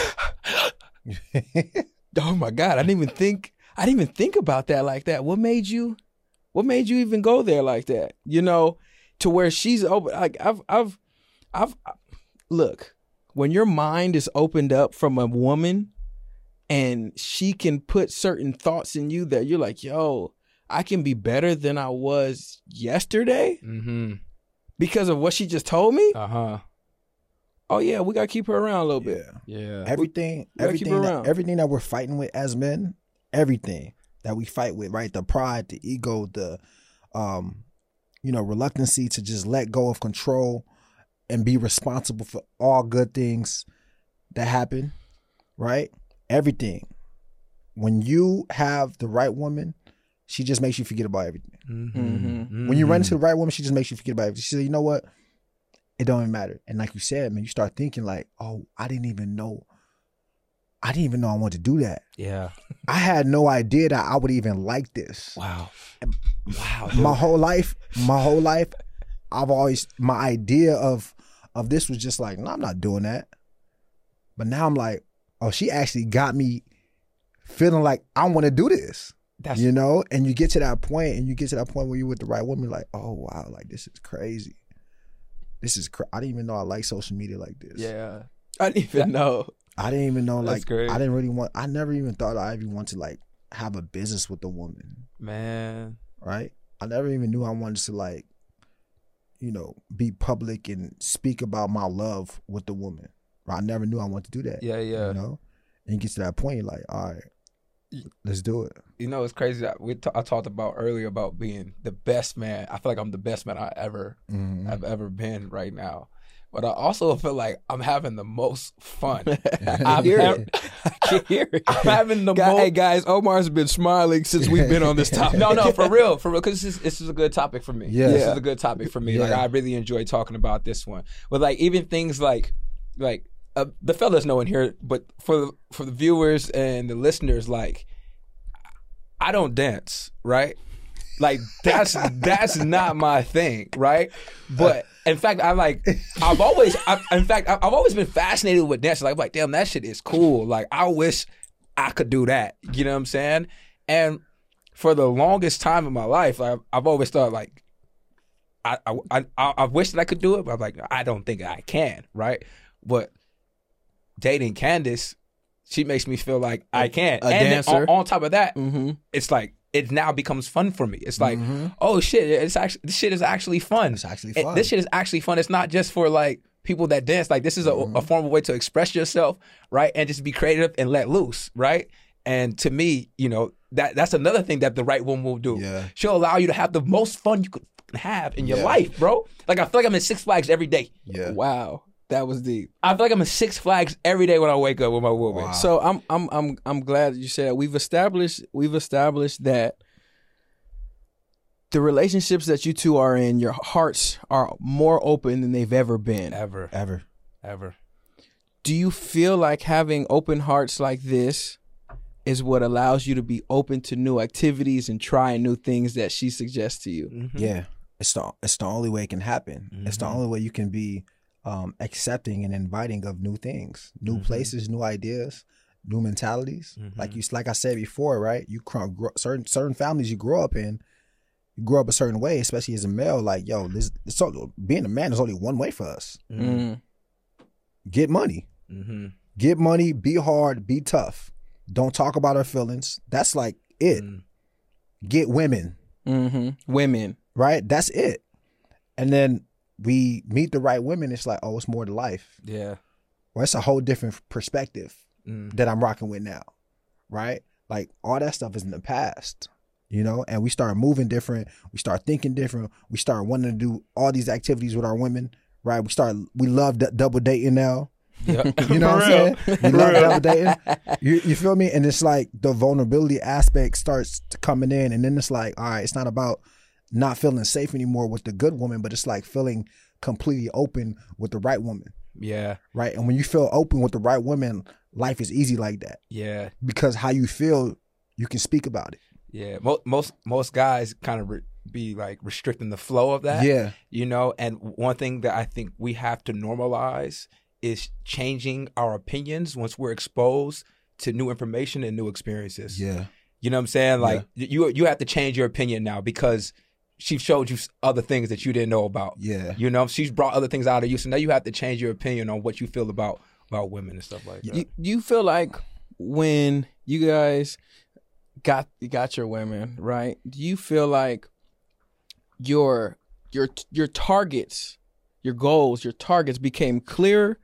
oh my God. I didn't even think I didn't even think about that like that. What made you what made you even go there like that? You know, to where she's open like I've I've I've look, when your mind is opened up from a woman and she can put certain thoughts in you that you're like, yo, I can be better than I was yesterday Mm-hmm. because of what she just told me. Uh huh. Oh yeah, we gotta keep her around a little bit. Yeah. Yeah. Everything, we everything, her that, everything that we're fighting with as men, everything that we fight with, right? The pride, the ego, the, um, you know, reluctancy to just let go of control and be responsible for all good things that happen, right? Everything. When you have the right woman, she just makes you forget about everything. Mm-hmm. When you run into the right woman, she just makes you forget about everything. She said, you know what? It don't even matter. And like you said, man, you start thinking like, oh, I didn't even know. I didn't even know I wanted to do that. Yeah. I had no idea that I would even like this. Wow. Wow. My whole life, my whole life, I've always my idea of of this was just like, no, I'm not doing that. But now I'm like, oh, she actually got me feeling like I want to do this. That's you know, and you get to that point, and you get to that point where you're with the right woman, like, oh wow, like this is crazy. This is cra- I didn't even know I like social media like this. Yeah. I didn't even know. I didn't even know That's like great. I didn't really want. I never even thought I even want to like have a business with a woman, man. right? I never even knew I wanted to like, you know, be public and speak about my love with the woman. I never knew I wanted to do that. Yeah, yeah. You know, and you get to that point, you're like, all right, let's do it. You know, it's crazy that we t- I talked about earlier about being the best man. I feel like I'm the best man I ever Mhm. I've ever been right now. But I also feel like I'm having the most fun. I'm hear it. I can hear it. I'm having the most. hey guys, Omar's been smiling since we've been on this topic. no, no, for real, for real, because this is, this is a good topic for me. Yeah. This is a good topic for me. Like I really enjoy talking about this one. But like even things like like uh, the fellas know in here, but for the, for the viewers and the listeners, like I don't dance, right? Like that's that's not my thing, right? But in fact, I like I've always, I, in fact, I- I've always been fascinated with dance. Like, I'm like, damn, that shit is cool. Like, I wish I could do that. You know what I'm saying? And for the longest time in my life, I've, I've always thought like, I, I I I wish that I could do it, but I'm like, I don't think I can, right? But dating Candace, she makes me feel like I can. A and dancer. on, on top of that, Mm-hmm. it's like it now becomes fun for me. It's like, oh shit, it's actually this shit is actually fun. It's actually It- fun. this shit is actually fun. It's not just for like people that dance. Like this is a, Mm-hmm. a form of way to express yourself, right? And just be creative and let loose, right? And to me, you know, that that's another thing that the right woman will do. Yeah. She'll allow you to have the most fun you could have in your Yeah. life, bro. Like I feel like I'm in Six Flags every day. Yeah. Wow. That was deep. I feel like I'm in Six Flags every day when I wake up with my woman. So I'm I'm I'm I'm glad that you said that. we've established we've established that the relationships that you two are in, your hearts are more open than they've ever been. Ever. Ever. Ever. Do you feel like having open hearts like this is what allows you to be open to new activities and trying new things that she suggests to you? Mm-hmm. Yeah, it's the it's the only way it can happen. It's the Mhm. only way you can be um, accepting and inviting of new things, new Mm-hmm. places, new ideas, new mentalities. Like Mm-hmm. you, like I said before, right? You grow, grow, certain certain families you grow up in, you grow up a certain way, especially as a male. Like yo, this, this all- being a man is only one way for us. Mm. Get money, Mm-hmm. get money, be hard, be tough. Don't talk about our feelings. That's like it. Get women. Mm-hmm. Women. Right? That's it. And then we meet the right women. It's like, oh, it's more to life. Yeah. Well, it's a whole different perspective Mm. that I'm rocking with now. Right? Like all that stuff is in the past. You know, and we start moving different. We start thinking different. We start wanting to do all these activities with our women. Right? We start. We love d- double dating now. Yep. You know For what I'm saying? We love double dating. You, you feel me? And it's like the vulnerability aspect starts coming in, and then it's like, all right, it's not about not feeling safe anymore with the good woman, but it's like feeling completely open with the right woman, Yeah. right? And when you feel open with the right woman, life is easy like that Yeah. because how you feel, you can speak about it. Yeah, most most most guys kind of re- be like restricting the flow of that. Yeah. you know. And one thing that I think we have to normalize is changing our opinions once we're exposed to new information and new experiences. Yeah. you know what I'm saying? Like you you have to change your opinion now because she showed you other things that you didn't know about. Yeah, you know she's brought other things out of you, so now you have to change your opinion on what you feel about about women and stuff like that. You, you feel like when you guys got got your women right? Do you feel like your your your targets, your goals, your targets became clearer?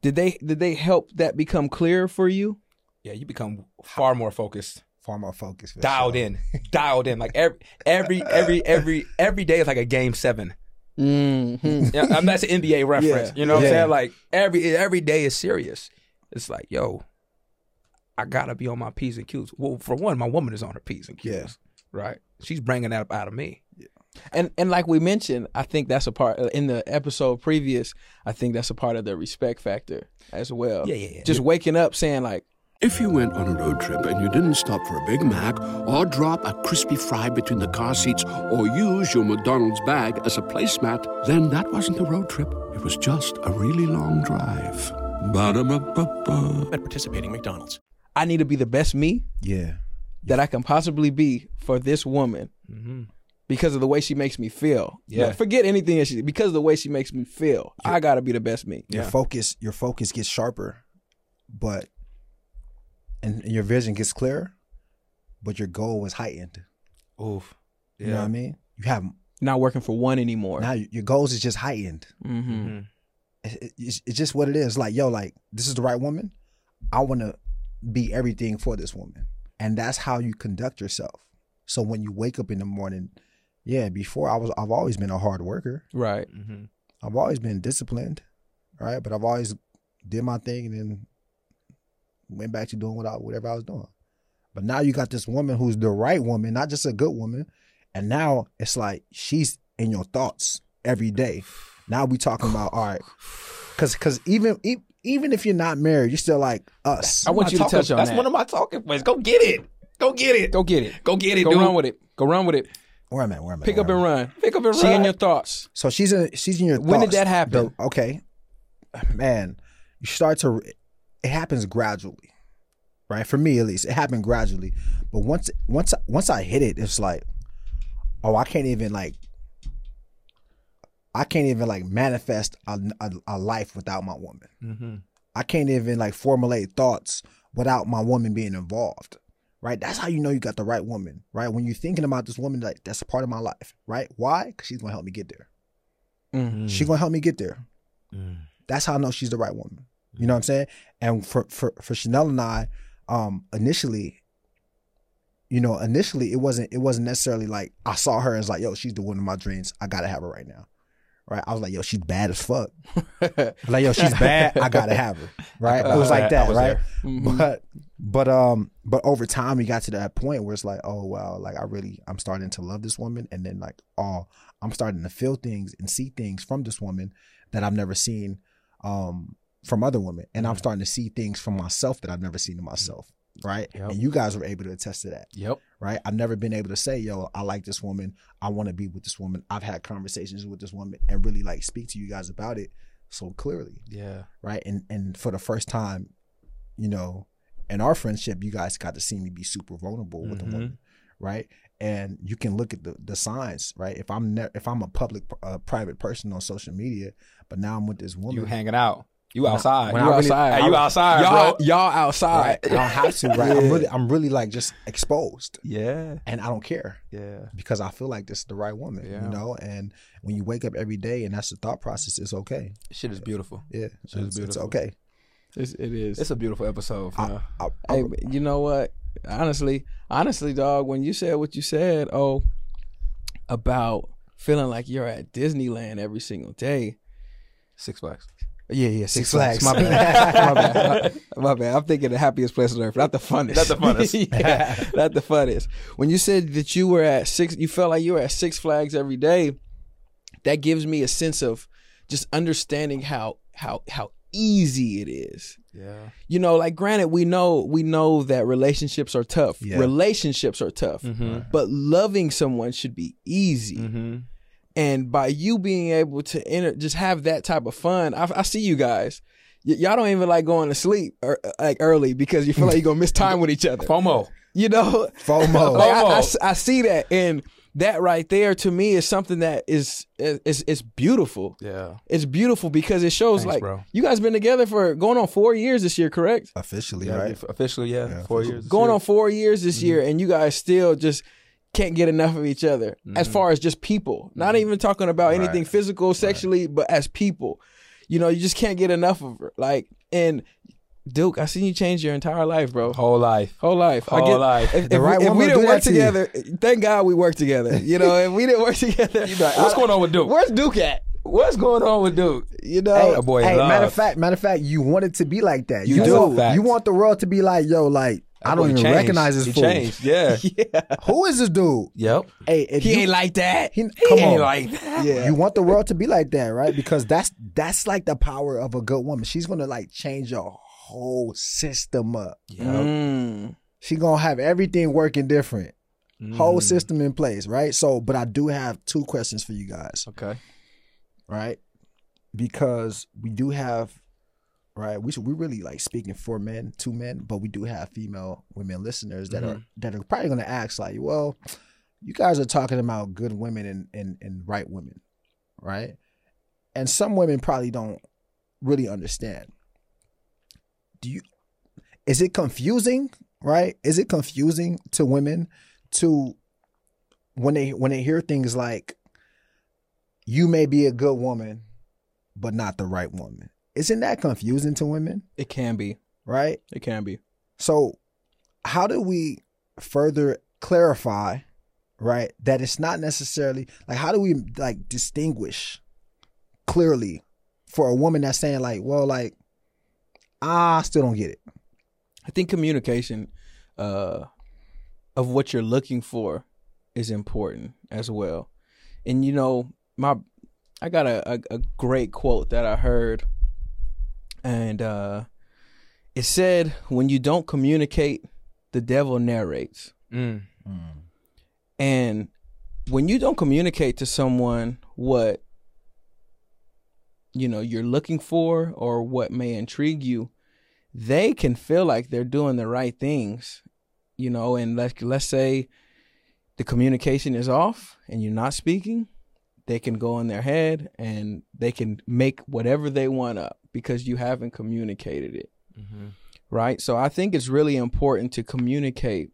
Did they did they help that become clearer for you? Yeah, you become far more focused. Far more focused. Dialed in. dialed in. Like every every every every every day is like a game 7 Mm-hmm. Yeah, I mean, that's an NBA reference. Yeah. You know what Yeah. I'm saying? Like every every day is serious. It's like, yo, I gotta be on my p's and q's. Well, for one, my woman is on her p's and q's. Yeah. Right. She's bringing that up out of me. And and like we mentioned, I think that's a part in the episode previous. I think that's a part of the respect factor as well. Yeah, yeah, yeah. Just waking up saying like, If you went on a road trip and you didn't stop for a Big Mac or drop a crispy fry between the car seats or use your McDonald's bag as a placemat, then that wasn't a road trip. It was just a really long drive. Ba-da-ba-ba-ba. At participating McDonald's. I need to be the best me Yeah. that I can possibly be for this woman Mm-hmm. because of the way she makes me feel. Yeah. Like, forget anything that she because of the way she makes me feel. I got to be the best me. Your focus, your focus gets sharper, but and your vision gets clearer, but your goal is heightened. Oof. You know what I mean? You have Not working for one anymore. now your goals is just heightened. Mm-hmm. It- it- it's, it's just what it is. Like yo, like this is the right woman. I want to be everything for this woman, and that's how you conduct yourself. So when you wake up in the morning, yeah. Before I was, I've always been a hard worker. Right. Mm-hmm. I've always been disciplined, right? But I've always did my thing and then went back to doing what I, whatever I was doing. But now you got this woman who's the right woman, not just a good woman. And now it's like she's in your thoughts every day. Now we talking about all right, because because even even if you're not married, you're still like us. I want you to touch on it. That's that. one of my talking points. Go get it. Go get it. Go get it. Go get it. Go dude. run with it. Go run with it. Where am I? Where am I? Pick Where up and run. Pick up and She in your thoughts. So she's in she's in your thoughts. When did that happen? The- okay. Man, you start to it happens gradually. Right? For me at least, it happened gradually. But once once once I hit it, it's like oh, I can't even like I can't even like manifest a, a, a life without my woman. Mm-hmm. I can't even like formulate thoughts without my woman being involved. Right? That's how you know you got the right woman, right? When you're thinking about this woman, like that's a part of my life, right? Why? Because she's gonna help me get there. Mm-hmm. She's gonna help me get there. Mm. That's how I know she's the right woman. You know what I'm saying? And for for for Chanel and I, um, initially, you know, initially it wasn't it wasn't necessarily like I saw her as like, yo, she's the one of my dreams. I gotta have her right now. right? I was like, yo, she's bad as fuck. like, yo, she's bad. I gotta have her, right? It was like that, was right? Mhm. But but um but over time we got to that point where it's like, oh wow, like I really I'm starting to love this woman, and then like oh I'm starting to feel things and see things from this woman that I've never seen um from other women, and I'm starting to see things from myself that I've never seen in myself, right? Yep. And you guys were able to attest to that Yep. right? I've never been able to say, yo, I like this woman. I want to be with this woman. I've had conversations with this woman and really like speak to you guys about it so clearly, Yeah. right? And and for the first time, you know, in our friendship, you guys got to see me be super vulnerable with Mhm. a woman, right? And you can look at the the signs, right? If I'm ne- if I'm a public uh, private person on social media, but now I'm with this woman, You hanging out. You outside. when you I really- outside. Hey, you outside, y'all, bro. y'all outside. right? I don't have to, right? I'm really I'm really like just exposed, Yeah. and I don't care. Yeah. because I feel like this is the right woman, Yeah. you know. And when you wake up every day and that's the thought process, it's okay. Shit is beautiful. Yeah, Shit is it's, it's beautiful. okay. It's, it is. It's a beautiful episode. I- I- I- Hey, but you know what? Honestly, honestly, dog, when you said what you said, oh, about feeling like you're at Disneyland every single day. Six Flags. Yeah, yeah, Six, Six Flags. Flags. My bad. my bad. My bad. I'm thinking the happiest place on earth, not the funnest. Not the funnest. yeah, not the funnest. When you said that you were at six, you felt like you were at Six Flags every day. That gives me a sense of just understanding how how how easy it is Yeah. you know like granted we know we know that relationships are tough Yeah. relationships are tough Mm-hmm. but loving someone should be easy Mm-hmm. And by you being able to enter just have that type of fun i, I see you guys Y- y'all don't even like going to sleep or, like early because you feel like you're gonna miss time with each other FOMO. you know FOMO. Like, I, I FOMO. s- I see that and that right there to me is something that is is is beautiful Yeah. it's beautiful because it shows Thanks, like bro. you guys been together for going on four years this year correct Officially, Yeah, right? Officially, yeah. Yeah, Four years. going on four years this mm-hmm. year, and you guys still just can't get enough of each other as mm-hmm. far as just people. Not mm-hmm. even talking about anything physical, sexually, but as people. You know, you just can't get enough of her. Like, and Duke, I seen you change your entire life, bro. Whole life. Whole life. I Whole get- life. If, The if right we, if we didn't work that to you. together, thank God we worked together. You know, if we didn't work together, What's going on with Duke? Where's Duke at? What's going on with Duke? You know, Hey, boy hey, matter of fact, matter of fact, you want it to be like that. You do. do. You want the world to be like, yo, like I don't even changed. recognize this He fool. changed. Yeah. yeah, Who is this dude? Yep. Hey, if he you, ain't like that. he, come ain't on. like that. Yeah. You want the world to be like that, right? Because that's that's like the power of a good woman. She's gonna like change your whole system up. Mm. She gonna have everything working different. Whole Mm. system in place, right? So, but I do have two questions for you guys, Okay. right? Because we do have, right? We should, we really like speaking for men, two men, but we do have female women listeners that are mm-hmm. that are probably gonna ask like, well, you guys are talking about good women and and, and right women, right? And some women probably don't really understand. Do you? Is it confusing? Right? Is it confusing to women to when they when they hear things like you may be a good woman, but not the right woman? Isn't that confusing to women? It can be. Right? It can be. So, how do we further clarify, right, that it's not necessarily like how do we like distinguish clearly for a woman that's saying like, well, like I still don't get it. I think communication uh, of what you're looking for is important as well. And you know, my I got a, a, a great quote that I heard, and uh, it said, "When you don't communicate, the devil narrates." Mm. And when you don't communicate to someone what you know you're looking for or what may intrigue you, they can feel like they're doing the right things, you know, and let's let's say the communication is off and you're not speaking, they can go in their head and they can make whatever they want up because you haven't communicated it. Mm-hmm. Right? So I think it's really important to communicate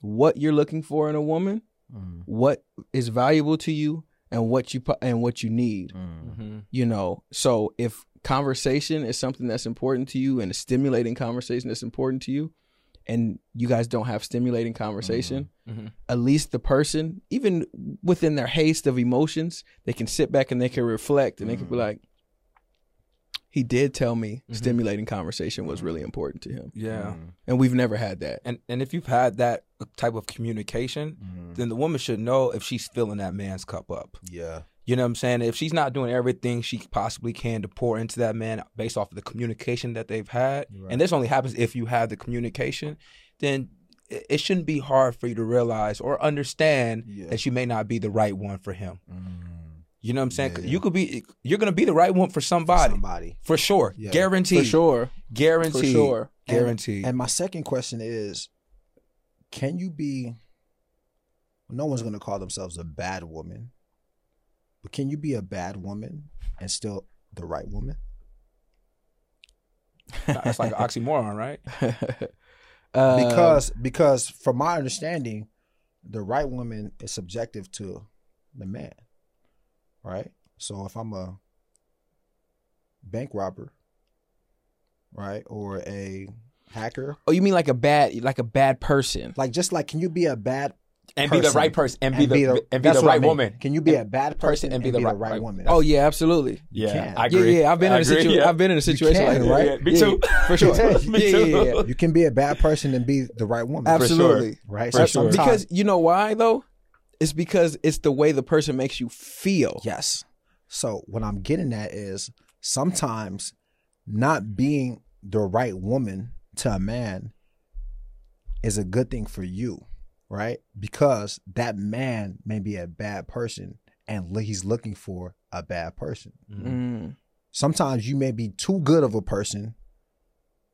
what you're looking for in a woman, mm. what is valuable to you and what you and what you need mm. mm-hmm. you know so if conversation is something that's important to you and a stimulating conversation that's important to you and you guys don't have stimulating conversation, Mm-hmm. mm-hmm. at least the person, even within their haste of emotions, they can sit back and they can reflect and they can be mm. like, he did tell me mm-hmm. stimulating conversation was really important to him. Yeah. Mm. And we've never had that. And and if you've had that type of communication, mm-hmm. then the woman should know if she's filling that man's cup up. Yeah. You know what I'm saying? If she's not doing everything she possibly can to pour into that man based off of the communication that they've had, and this only happens if you have the communication, then it it shouldn't be hard for you to realize or understand that you may not be the right one for him. Mm. You know what I'm saying? 'Cause You could be, you're gonna be the right one for somebody, somebody. for sure, Yeah. guaranteed, For sure. guaranteed, For sure. And- guaranteed. And, my second question is, can you be? No one's gonna call themselves a bad woman, but can you be a bad woman and still the right woman? That's like an oxymoron, right? Uh, because because from my understanding, the right woman is subjective to the man, right? So if I'm a bank robber, right, or a hacker, oh, you mean like a bad, like a bad person? like just like, can you be a bad And be the right person, and be the- and be the what I right mean. woman. Can you be a bad person, and be, the, right, right woman? Oh yeah, absolutely. Yeah, can. I agree. Yeah, I've been I in a situation. yeah. I've been in a situation can, like that. right? Yeah, me Yeah, too. for sure. Yeah, yeah, yeah, yeah. You can be a bad person and be the right woman. Absolutely. Right. For So sure. Because you know why though? It's because it's the way the person makes you feel. Yes. So what I'm getting at is sometimes not being the right woman to a man is a good thing for you, right? Because that man may be a bad person and he's looking for a bad person. Mm. Sometimes you may be too good of a person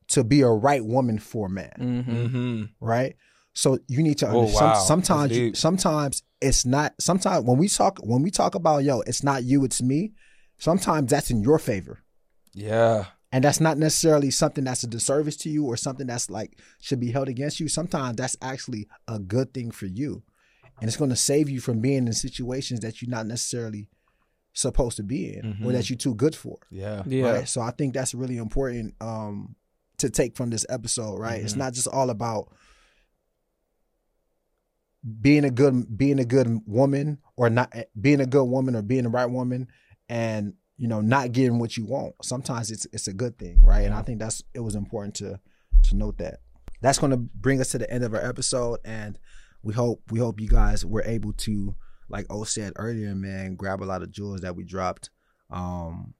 to be a right woman for a man, Mm-hmm. Mm-hmm. right? So you need to Oh, understand. wow. sometimes, you, sometimes it's not. Sometimes when we talk, when we talk about yo, it's not you, it's me. Sometimes that's in your favor, Yeah. and that's not necessarily something that's a disservice to you or something that's like should be held against you. Sometimes that's actually a good thing for you, and it's going to save you from being in situations that you're not necessarily supposed to be in or Mhm. that you're too good for. Yeah. Yeah. Right? So I think that's really important um, to take from this episode, right? It's Mhm. not just all about being a good being a good woman or not being a good woman or being the right woman and you know not getting what you want. Sometimes it's it's a good thing, right? And I think that's it was important to to note that. That's going to bring us to the end of our episode and we hope we hope you guys were able to like O said earlier, man, grab a lot of jewels that we dropped um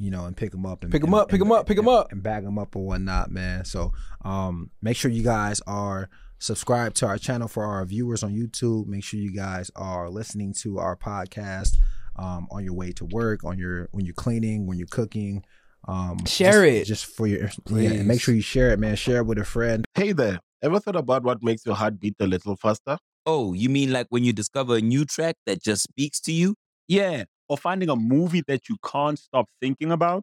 you know, and pick them up and Pick 'em and- up, pick them up, pick them up. and bag them up or whatnot, man. So, um, make sure you guys are subscribed to our channel for our viewers on YouTube. Make sure you guys are listening to our podcast um, on your way to work, on your when you're cleaning, when you're cooking. Um, Share just- it. just for your yeah, and make sure you share it, man. Share it with a friend. Hey there, ever thought about what makes your heart beat a little faster? Oh, you mean like when you discover a new track that just speaks to you? Yeah. Or finding a movie that you can't stop thinking about.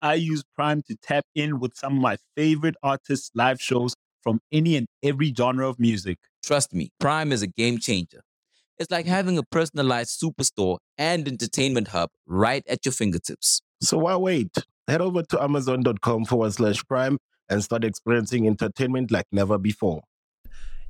I use Prime to tap in with some of my favorite artists' live shows from any and every genre of music. Trust me, Prime is a game changer. It's like having a personalized superstore and entertainment hub right at your fingertips. So why wait? Head over to amazon.com forward slash prime and start experiencing entertainment like never before.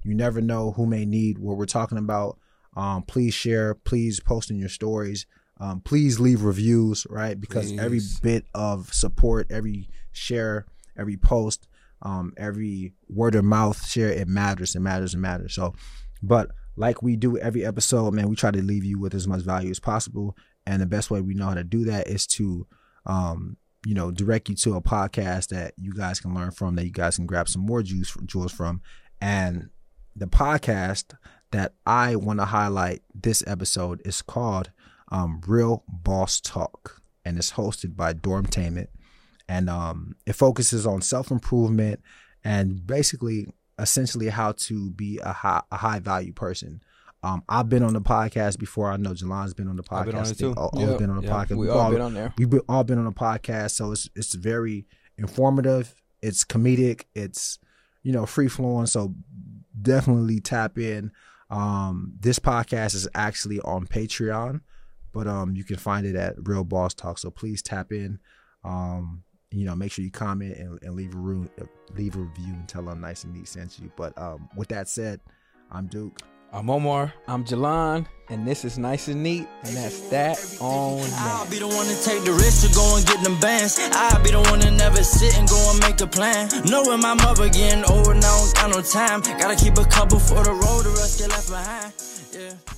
You never know who may need what we're talking about. Um, please share. Please post in your stories. Um, please leave reviews, right? Because every bit of support, every share, every post, um, every word of mouth share, it matters. It matters. It matters. So, but like we do every episode, man, we try to leave you with as much value as possible. And the best way we know how to do that is to, um, you know, direct you to a podcast that you guys can learn from, that you guys can grab some more juice jewels from. And the podcast that I want to highlight this episode is called um, Real Boss Talk, and it's hosted by Dormtainment, and um, it focuses on self improvement and basically essentially how to be a high a high value person. Um, I've been on the podcast before. I know Jalon's been on the podcast. I've been on it too. All, all been on the yep. podcast. We We've all been on there. We've been, all been on the podcast, so it's it's very informative. It's comedic. It's you know free flowing. So definitely tap in. Um, this podcast is actually on Patreon, but um, you can find it at Real Boss Talk. So please tap in. Um, you know, make sure you comment and, and leave a room, leave a review, and tell them nice and neat sent you. But um, with that said, I'm Duke. I'm Omar. I'm Jalon, and this is nice and neat, and that's that on I'll be the one to take the risk to go and get them bands. I'll be the one to never sit and go and make a plan. Knowing my mother getting older now, don't got no time. Gotta keep a couple for the road, the rest get left behind. Yeah.